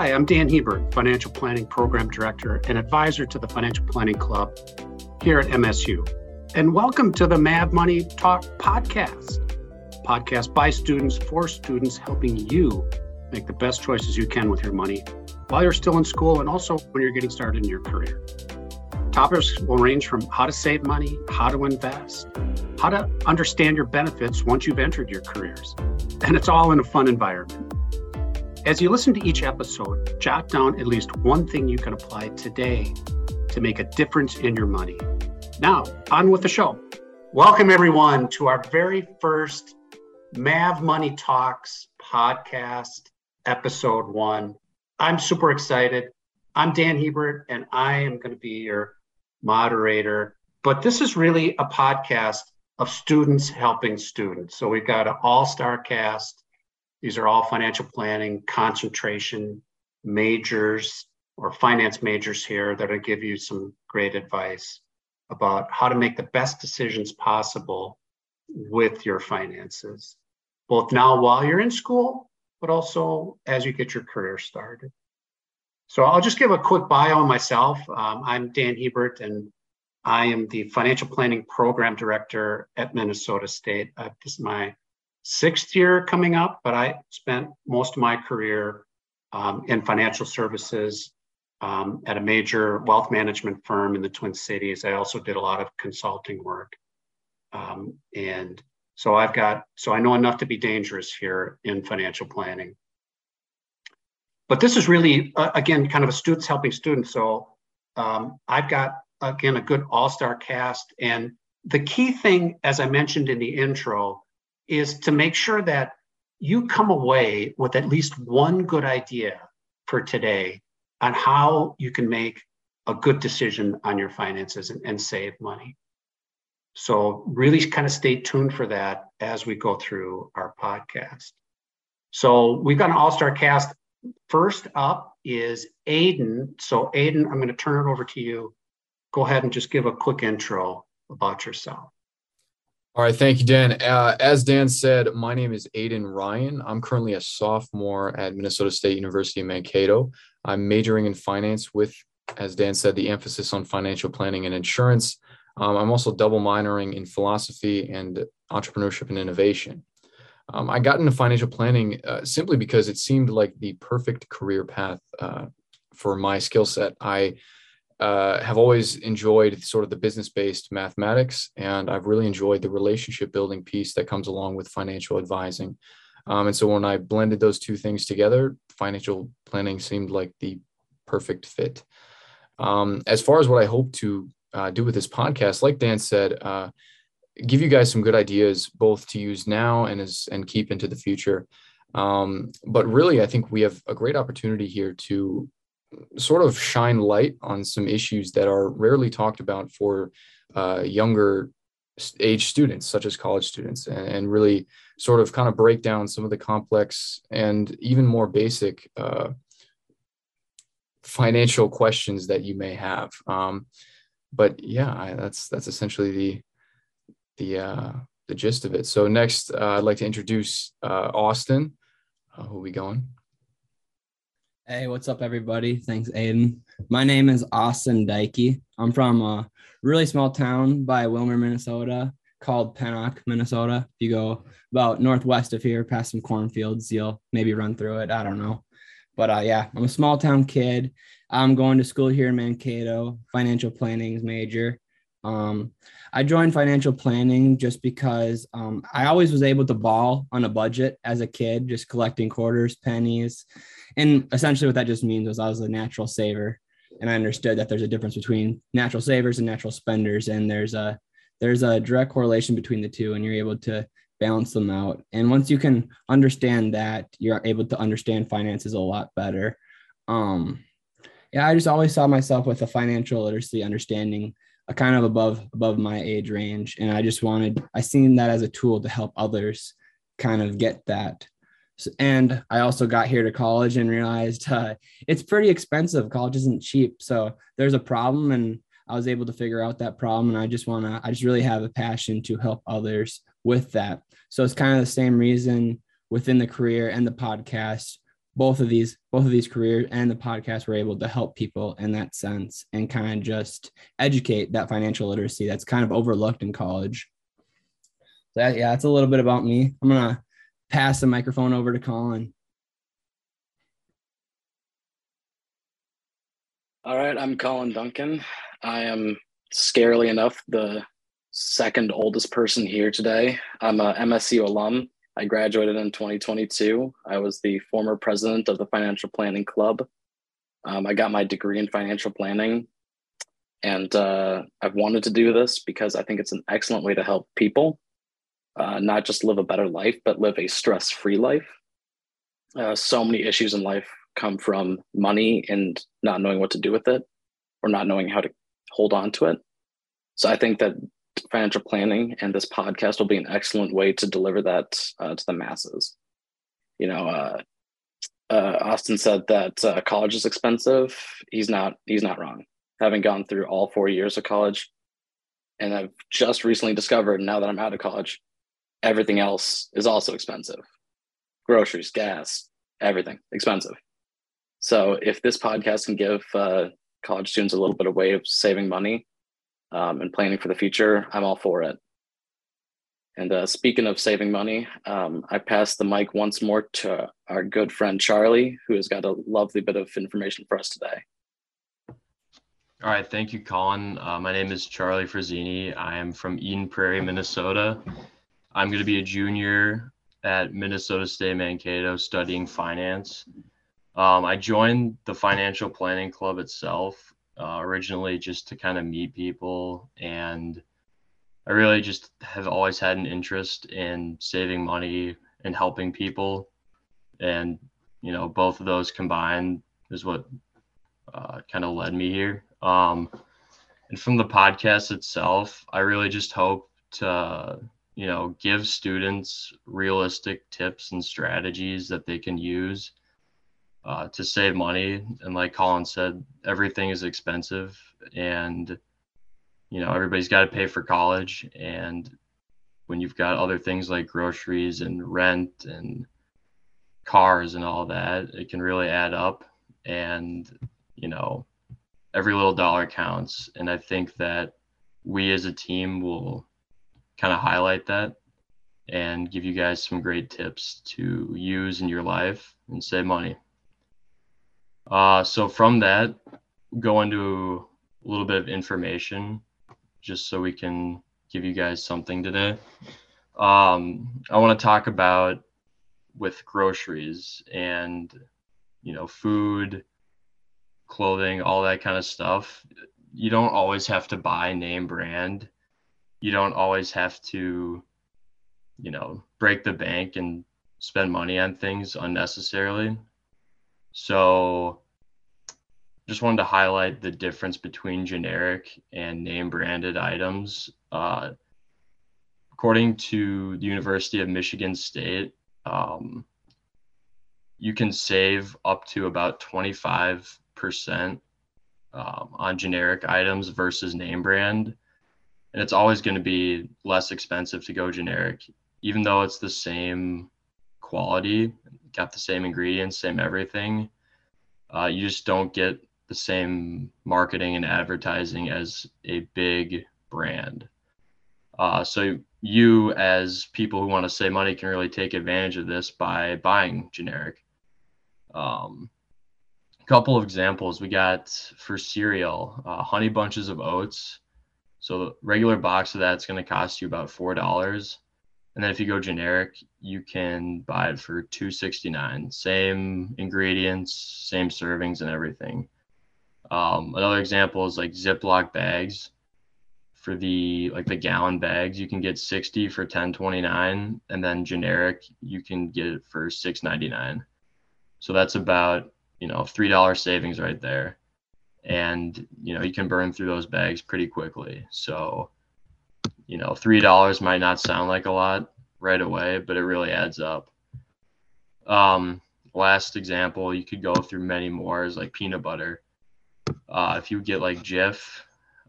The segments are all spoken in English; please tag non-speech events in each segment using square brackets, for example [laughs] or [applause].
Hi, I'm Dan Hiebert, Financial Planning Program Director and Advisor to the Financial Planning Club here at MSU. And welcome to the Mav Money Talk podcast. Podcast by students for students, helping you make the best choices you can with your money while you're still in school and also when you're getting started in your career. Topics will range from how to save money, how to invest, how to understand your benefits once you've entered your careers. And it's all in a fun environment. As you listen to each episode, jot down at least one thing you can apply today to make a difference in your money. Now, on with the show. Welcome, everyone, to our very first Mav Money Talks podcast, episode one. I'm super excited. I'm Dan Hiebert, and I am going to be your moderator. But this is really a podcast of students helping students. So we've got an all star cast these are all financial planning, concentration majors or finance majors here that'll give you some great advice about how to make the best decisions possible with your finances, both now while you're in school, but also as you get your career started. So I'll just give a quick bio on myself. Um, I'm Dan Hiebert, and I am the financial planning program director at Minnesota State. Uh, this is my sixth year coming up, but I spent most of my career um, in financial services um, at a major wealth management firm in the Twin Cities. I also did a lot of consulting work. Um, and so I've got, so I know enough to be dangerous here in financial planning. But this is really, uh, again, kind of a students helping students. So um, I've got, again, a good all star cast. And the key thing, as I mentioned in the intro, is to make sure that you come away with at least one good idea for today on how you can make a good decision on your finances and, and save money. So, really kind of stay tuned for that as we go through our podcast. So, we've got an all star cast. First up is Aidan. So, Aidan, I'm going to turn it over to you. Go ahead and just give a quick intro about yourself. All right, thank you, Dan. Uh, as Dan said, my name is Aidan Ryan. I'm currently a sophomore at Minnesota State University in Mankato. I'm majoring in finance with, as Dan said, the emphasis on financial planning and insurance. Um, I'm also double minoring in philosophy and entrepreneurship and innovation. Um, I got into financial planning uh, simply because it seemed like the perfect career path uh, for my skill set. I uh, have always enjoyed sort of the business based mathematics, and I've really enjoyed the relationship building piece that comes along with financial advising. Um, and so when I blended those two things together, financial planning seemed like the perfect fit. Um, as far as what I hope to uh, do with this podcast, like Dan said, uh, give you guys some good ideas both to use now and as and keep into the future. Um, but really, I think we have a great opportunity here to sort of shine light on some issues that are rarely talked about for uh, younger age students, such as college students, and, and, really sort of kind of break down some of the complex and even more basic uh, financial questions that you may have. Um, but yeah, I, that's that's essentially the the uh, the gist of it. So next, uh, I'd like to introduce uh, Austin. Uh, who we going? Hey, what's up, everybody? Thanks, Aidan. My name is Austin Deike. I'm from a really small town by Willmar, Minnesota, called Pennock, Minnesota. If you go about northwest of here, past some cornfields, you'll maybe run through it. I don't know. But uh, yeah, I'm a small town kid. I'm going to school here in Mankato, financial planning major. Um, I joined financial planning just because um, I always was able to ball on a budget as a kid, just collecting quarters, pennies. And essentially, what that just means was I was a natural saver. And I understood that there's a difference between natural savers and natural spenders. And there's a there's a direct correlation between the two, and you're able to balance them out. And once you can understand that, you're able to understand finances a lot better. Um, yeah, I just always saw myself with a financial literacy understanding kind of above above my age range. And i just wanted i seen that as a tool to help others kind of get that. And i also got here to college and realized uh, it's pretty expensive. College isn't cheap. So there's a problem and i was able to figure out that problem. And i just want to i just really have a passion to help others with that. So it's kind of the same reason within the career and the podcast both of these both of these careers and the podcast were able to help people in that sense and kind of just educate that financial literacy that's kind of overlooked in college. So that, yeah that's a little bit about me. I'm gonna pass the microphone over to colin. All right i'm colin duncan. I am scarily enough the second oldest person here today. I'm a msu alum I graduated in 2022. I was the former president of the Financial Planning Club. Um, I got my degree in financial planning, and uh, I've wanted to do this because I think it's an excellent way to help people uh, not just live a better life, but live a stress free life. Uh, so many issues in life come from money and not knowing what to do with it or not knowing how to hold on to it. So I think that financial planning, and this podcast will be an excellent way to deliver that uh, to the masses. You know, uh, uh, Austin said that uh, college is expensive. He's not. He's not wrong. Having gone through all four years of college, and I've just recently discovered now that I'm out of college, everything else is also expensive. Groceries, gas, everything expensive. So if this podcast can give uh, college students a little bit of way of saving money um, and planning for the future, I'm all for it. And uh, speaking of saving money, um, I pass the mic once more to our good friend Charlie, who has got a lovely bit of information for us today. All right, thank you, Colin. Uh, my name is Charlie Frazzini. I am from Eden Prairie, Minnesota. I'm going to be a junior at Minnesota State Mankato studying finance. Um, I joined the financial planning club itself uh, originally just to kind of meet people. And i really just have always had an interest in saving money and helping people. And you know both of those combined is what uh, kind of led me here. Um, and from the podcast itself i really just hope to you know give students realistic tips and strategies that they can use uh, to save money. And like Colin said, everything is expensive, and you know everybody's got to pay for college. And when you've got other things like groceries and rent and cars and all that, it can really add up. And you know, every little dollar counts. And I think that we as a team will kind of highlight that and give you guys some great tips to use in your life and save money. Uh, so from that, go into a little bit of information just so we can give you guys something today. Um, I want to talk about with groceries and you know food, clothing, all that kind of stuff. You don't always have to buy name brand. You don't always have to, you know, break the bank and spend money on things unnecessarily. So just wanted to highlight the difference between generic and name branded items. Uh, according to the University of Michigan State, um, you can save up to about 25% um, on generic items versus name brand. And it's always going to be less expensive to go generic, even though it's the same quality, got the same ingredients, same everything. Uh, you just don't get the same marketing and advertising as a big brand. Uh, so you, as people who want to save money, can really take advantage of this by buying generic. Um, a couple of examples we got for cereal, uh, honey bunches of oats. So the regular box of that's going to cost you about four dollars. And then if you go generic, you can buy it for 269. Same ingredients, same servings and everything. Um, another example is like Ziploc bags for the like the gallon bags. You can get 60 for 10.29 and then generic you can get it for 6.99. So that's about, you know, $3 savings right there. And, you know, you can burn through those bags pretty quickly. So you know, three dollars might not sound like a lot right away, but it really adds up. Um, last example, you could go through many more is like peanut butter. Uh, if you get like Jif,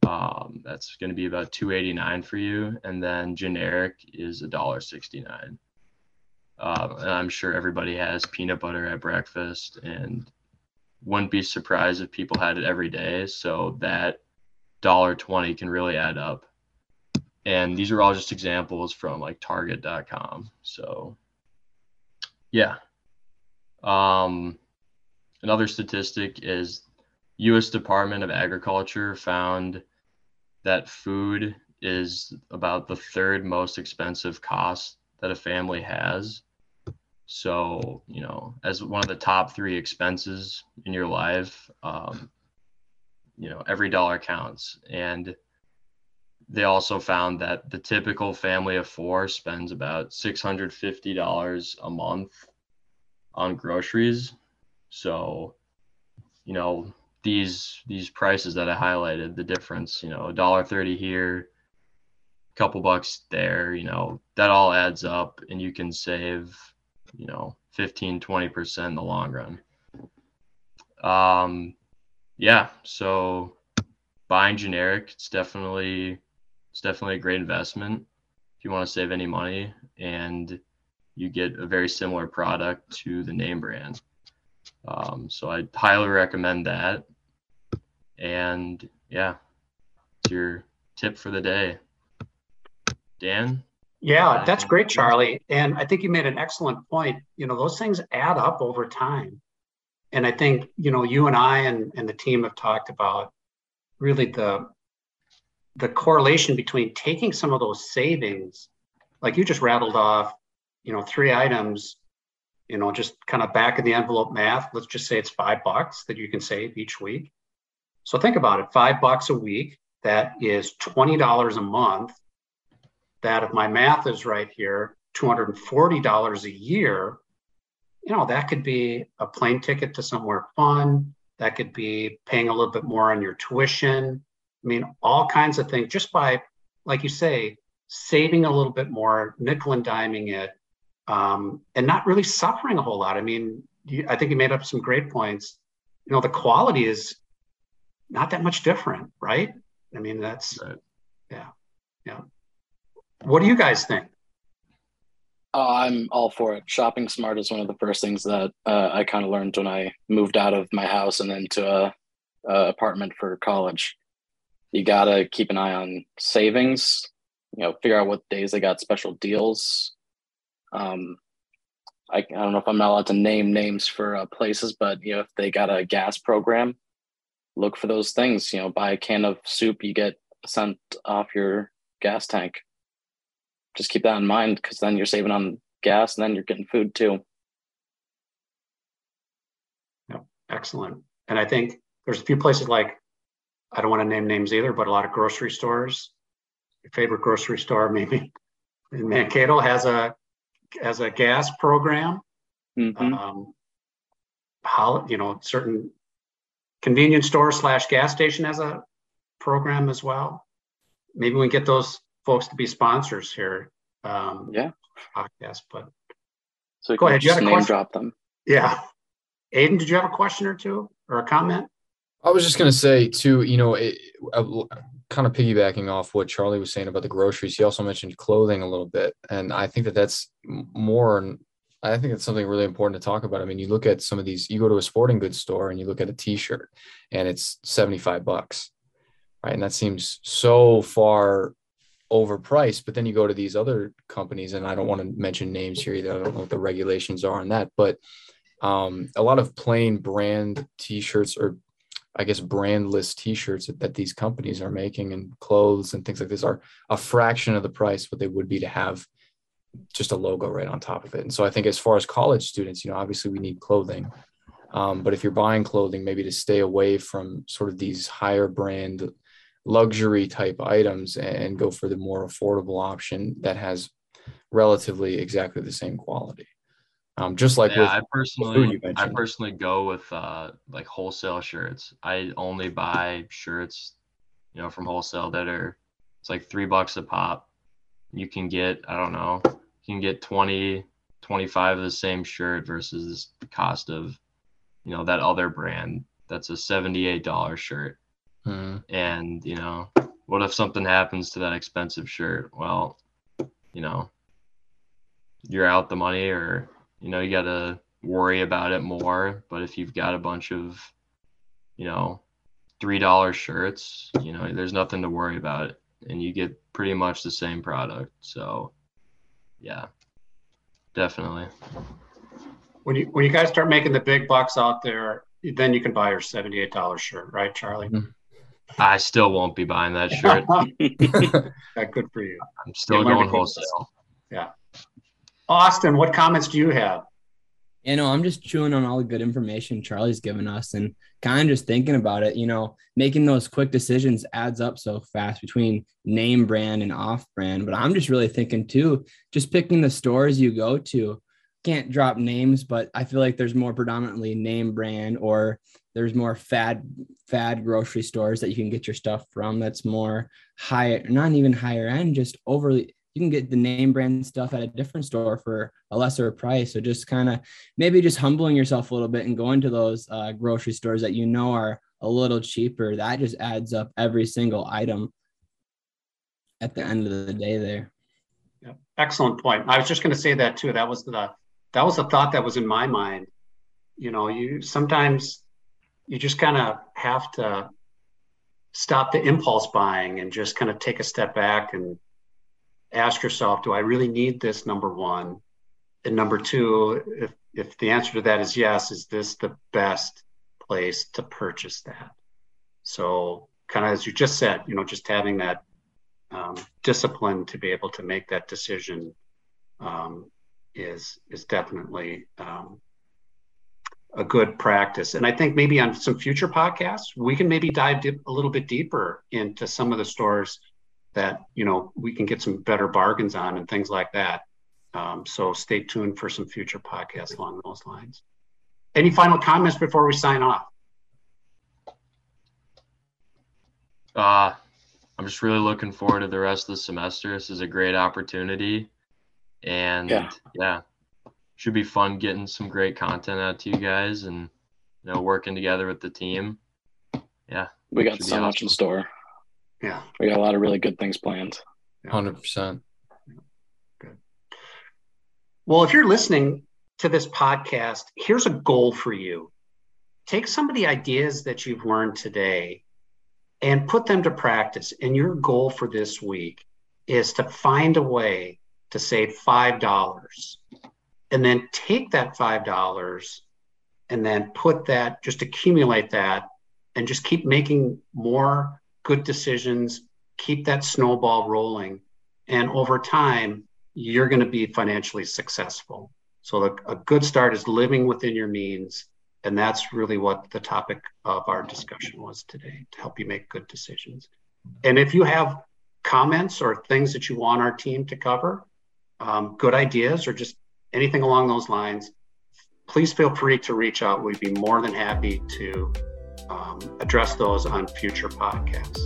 um, that's going to be about 289 for you, and then generic is a dollar 69. Uh, and I'm sure everybody has peanut butter at breakfast and wouldn't be surprised if people had it every day. So that dollar twenty can really add up. And these are all just examples from like target.com. So yeah. Um, another statistic is US Department of Agriculture found that food is about the third most expensive cost that a family has. So, you know, as one of the top three expenses in your life, um, you know, every dollar counts. And they also found that the typical family of four spends about $650 a month on groceries. So, you know, these these prices that I highlighted, the difference, you know, a dollar thirty here, a couple bucks there, you know, that all adds up and you can save, you know, 15, 20% in the long run. Um yeah, so buying generic, it's definitely it's definitely a great investment if you want to save any money and you get a very similar product to the name brand. Um, so I highly recommend that. And yeah, it's your tip for the day. Dan? Yeah, that's great, Charlie. And I think you made an excellent point. You know, those things add up over time. And I think, you know, you and I and, and the team have talked about really the the correlation between taking some of those savings, like you just rattled off, you know, three items, you know, just kind of back of the envelope math. Let's just say it's five bucks that you can save each week. So think about it five bucks a week, that is $20 a month. That, if my math is right here, $240 a year. You know, that could be a plane ticket to somewhere fun. That could be paying a little bit more on your tuition. I mean, all kinds of things just by, like you say, saving a little bit more, nickel and diming it, um, and not really suffering a whole lot. I mean, you, I think you made up some great points. You know, the quality is not that much different, right? I mean, that's right. yeah, yeah. What do you guys think? Uh, I'm all for it. Shopping smart is one of the first things that uh, I kind of learned when I moved out of my house and into a, a apartment for college. You gotta keep an eye on savings. You know, figure out what days they got special deals. Um, I, I don't know if I'm not allowed to name names for uh, places, but you know, if they got a gas program, look for those things. You know, buy a can of soup, you get a cent off your gas tank. Just keep that in mind because then you're saving on gas and then you're getting food too. Yeah, excellent. And I think there's a few places like, I don't want to name names either, but a lot of grocery stores. Your favorite grocery store, maybe in Mankato, has a has a gas program. Mm-hmm. Um, how, you know, certain convenience store slash gas station has a program as well. Maybe we get those folks to be sponsors here. Um, yeah. Podcast, but so go ahead. You had a question? drop them. Yeah. Aidan, did you have a question or two or a comment? I was just going to say too, you know, it, uh, kind of piggybacking off what Charlie was saying about the groceries. He also mentioned clothing a little bit, and I think that that's more I think it's something really important to talk about. I mean, you look at some of these, you go to a sporting goods store and you look at a t-shirt and it's 75 bucks, right? And that seems so far overpriced. But then you go to these other companies, and I don't want to mention names here either. I don't know what the regulations are on that, but um, a lot of plain brand t-shirts or I guess brandless t-shirts that, that these companies are making and clothes and things like this are a fraction of the price what they would be to have just a logo right on top of it. And so I think as far as college students, you know, obviously we need clothing. Um, but if you're buying clothing, maybe to stay away from sort of these higher brand luxury type items and go for the more affordable option that has relatively exactly the same quality. Um, just like yeah, I personally, I personally go with uh, like wholesale shirts. I only buy shirts, you know, from wholesale that are it's like three bucks a pop. You can get I don't know you can get 20, 25 of the same shirt versus the cost of, you know, that other brand that's a $78 shirt. Mm-hmm. And, you know, what if something happens to that expensive shirt? Well, you know, you're out the money or you know you got to worry about it more. But if you've got a bunch of you know three dollar shirts you know there's nothing to worry about. And you get pretty much the same product. So yeah definitely. When you when you guys start making the big bucks out there then you can buy your $78 shirt right charlie? Mhm. i still won't be buying that shirt. [laughs] Yeah, good for you? I'm still It might be going good. wholesale austin what comments do you have You know, I'm just chewing on all the good information Charlie's given us and kind of just thinking about it. You know, making those quick decisions adds up so fast between name brand and off brand. But I'm just really thinking too, just picking the stores you go to. Can't drop names, but I feel like there's more predominantly name brand or there's more fad fad grocery stores that you can get your stuff from that's more higher, not even higher end, just overly you can get the name brand stuff at a different store for a lesser price. So just kind of maybe just humbling yourself a little bit and going to those uh, grocery stores that you know are a little cheaper. That just adds up every single item at the end of the day there. Yeah, excellent point. I was just going to say that too. That was the that was the thought that was in my mind. You know, you sometimes you just kind of have to stop the impulse buying and just kind of take a step back and ask yourself, do I really need this? Number one, and number two, if if the answer to that is yes, is this the best place to purchase that? So, kind of as you just said, you know, just having that um, discipline to be able to make that decision um, is is definitely um, a good practice. And I think maybe on some future podcasts, we can maybe dive dip, a little bit deeper into some of the stores that you know we can get some better bargains on and things like that. Um, so stay tuned for some future podcasts along those lines. Any final comments before we sign off? Uh, I'm just really looking forward to the rest of the semester. This is a great opportunity. And Yeah. yeah, should be fun getting some great content out to you guys and you know working together with the team. Yeah. We got Should be so much in store. Yeah. We got a lot of really good things planned. Hundred percent. Good. Well, if you're listening to this podcast, here's a goal for you. Take some of the ideas that you've learned today and put them to practice. And your goal for this week is to find a way to save $5 and then take that $5 and then put that, just accumulate that and just keep making more good decisions, keep that snowball rolling. And over time, you're going to be financially successful. So the, a good start is living within your means. And that's really what the topic of our discussion was today to help you make good decisions. And if you have comments or things that you want our team to cover, um, good ideas, or just anything along those lines, please feel free to reach out. We'd be more than happy to um, address those on future podcasts.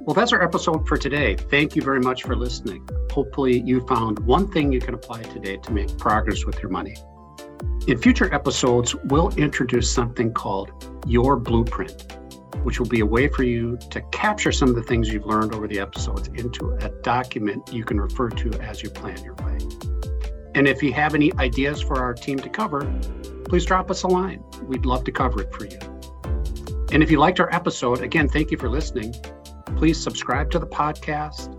Well, that's our episode for today. Thank you very much for listening. Hopefully, you found one thing you can apply today to make progress with your money. In future episodes, we'll introduce something called Your Blueprint, which will be a way for you to capture some of the things you've learned over the episodes into a document you can refer to as you plan your way. And if you have any ideas for our team to cover, please drop us a line. We'd love to cover it for you. And if you liked our episode, again, thank you for listening. Please subscribe to the podcast,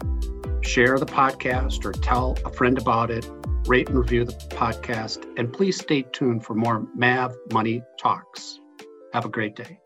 share the podcast, or tell a friend about it, rate and review the podcast, and please stay tuned for more MAV Money Talks. Have a great day.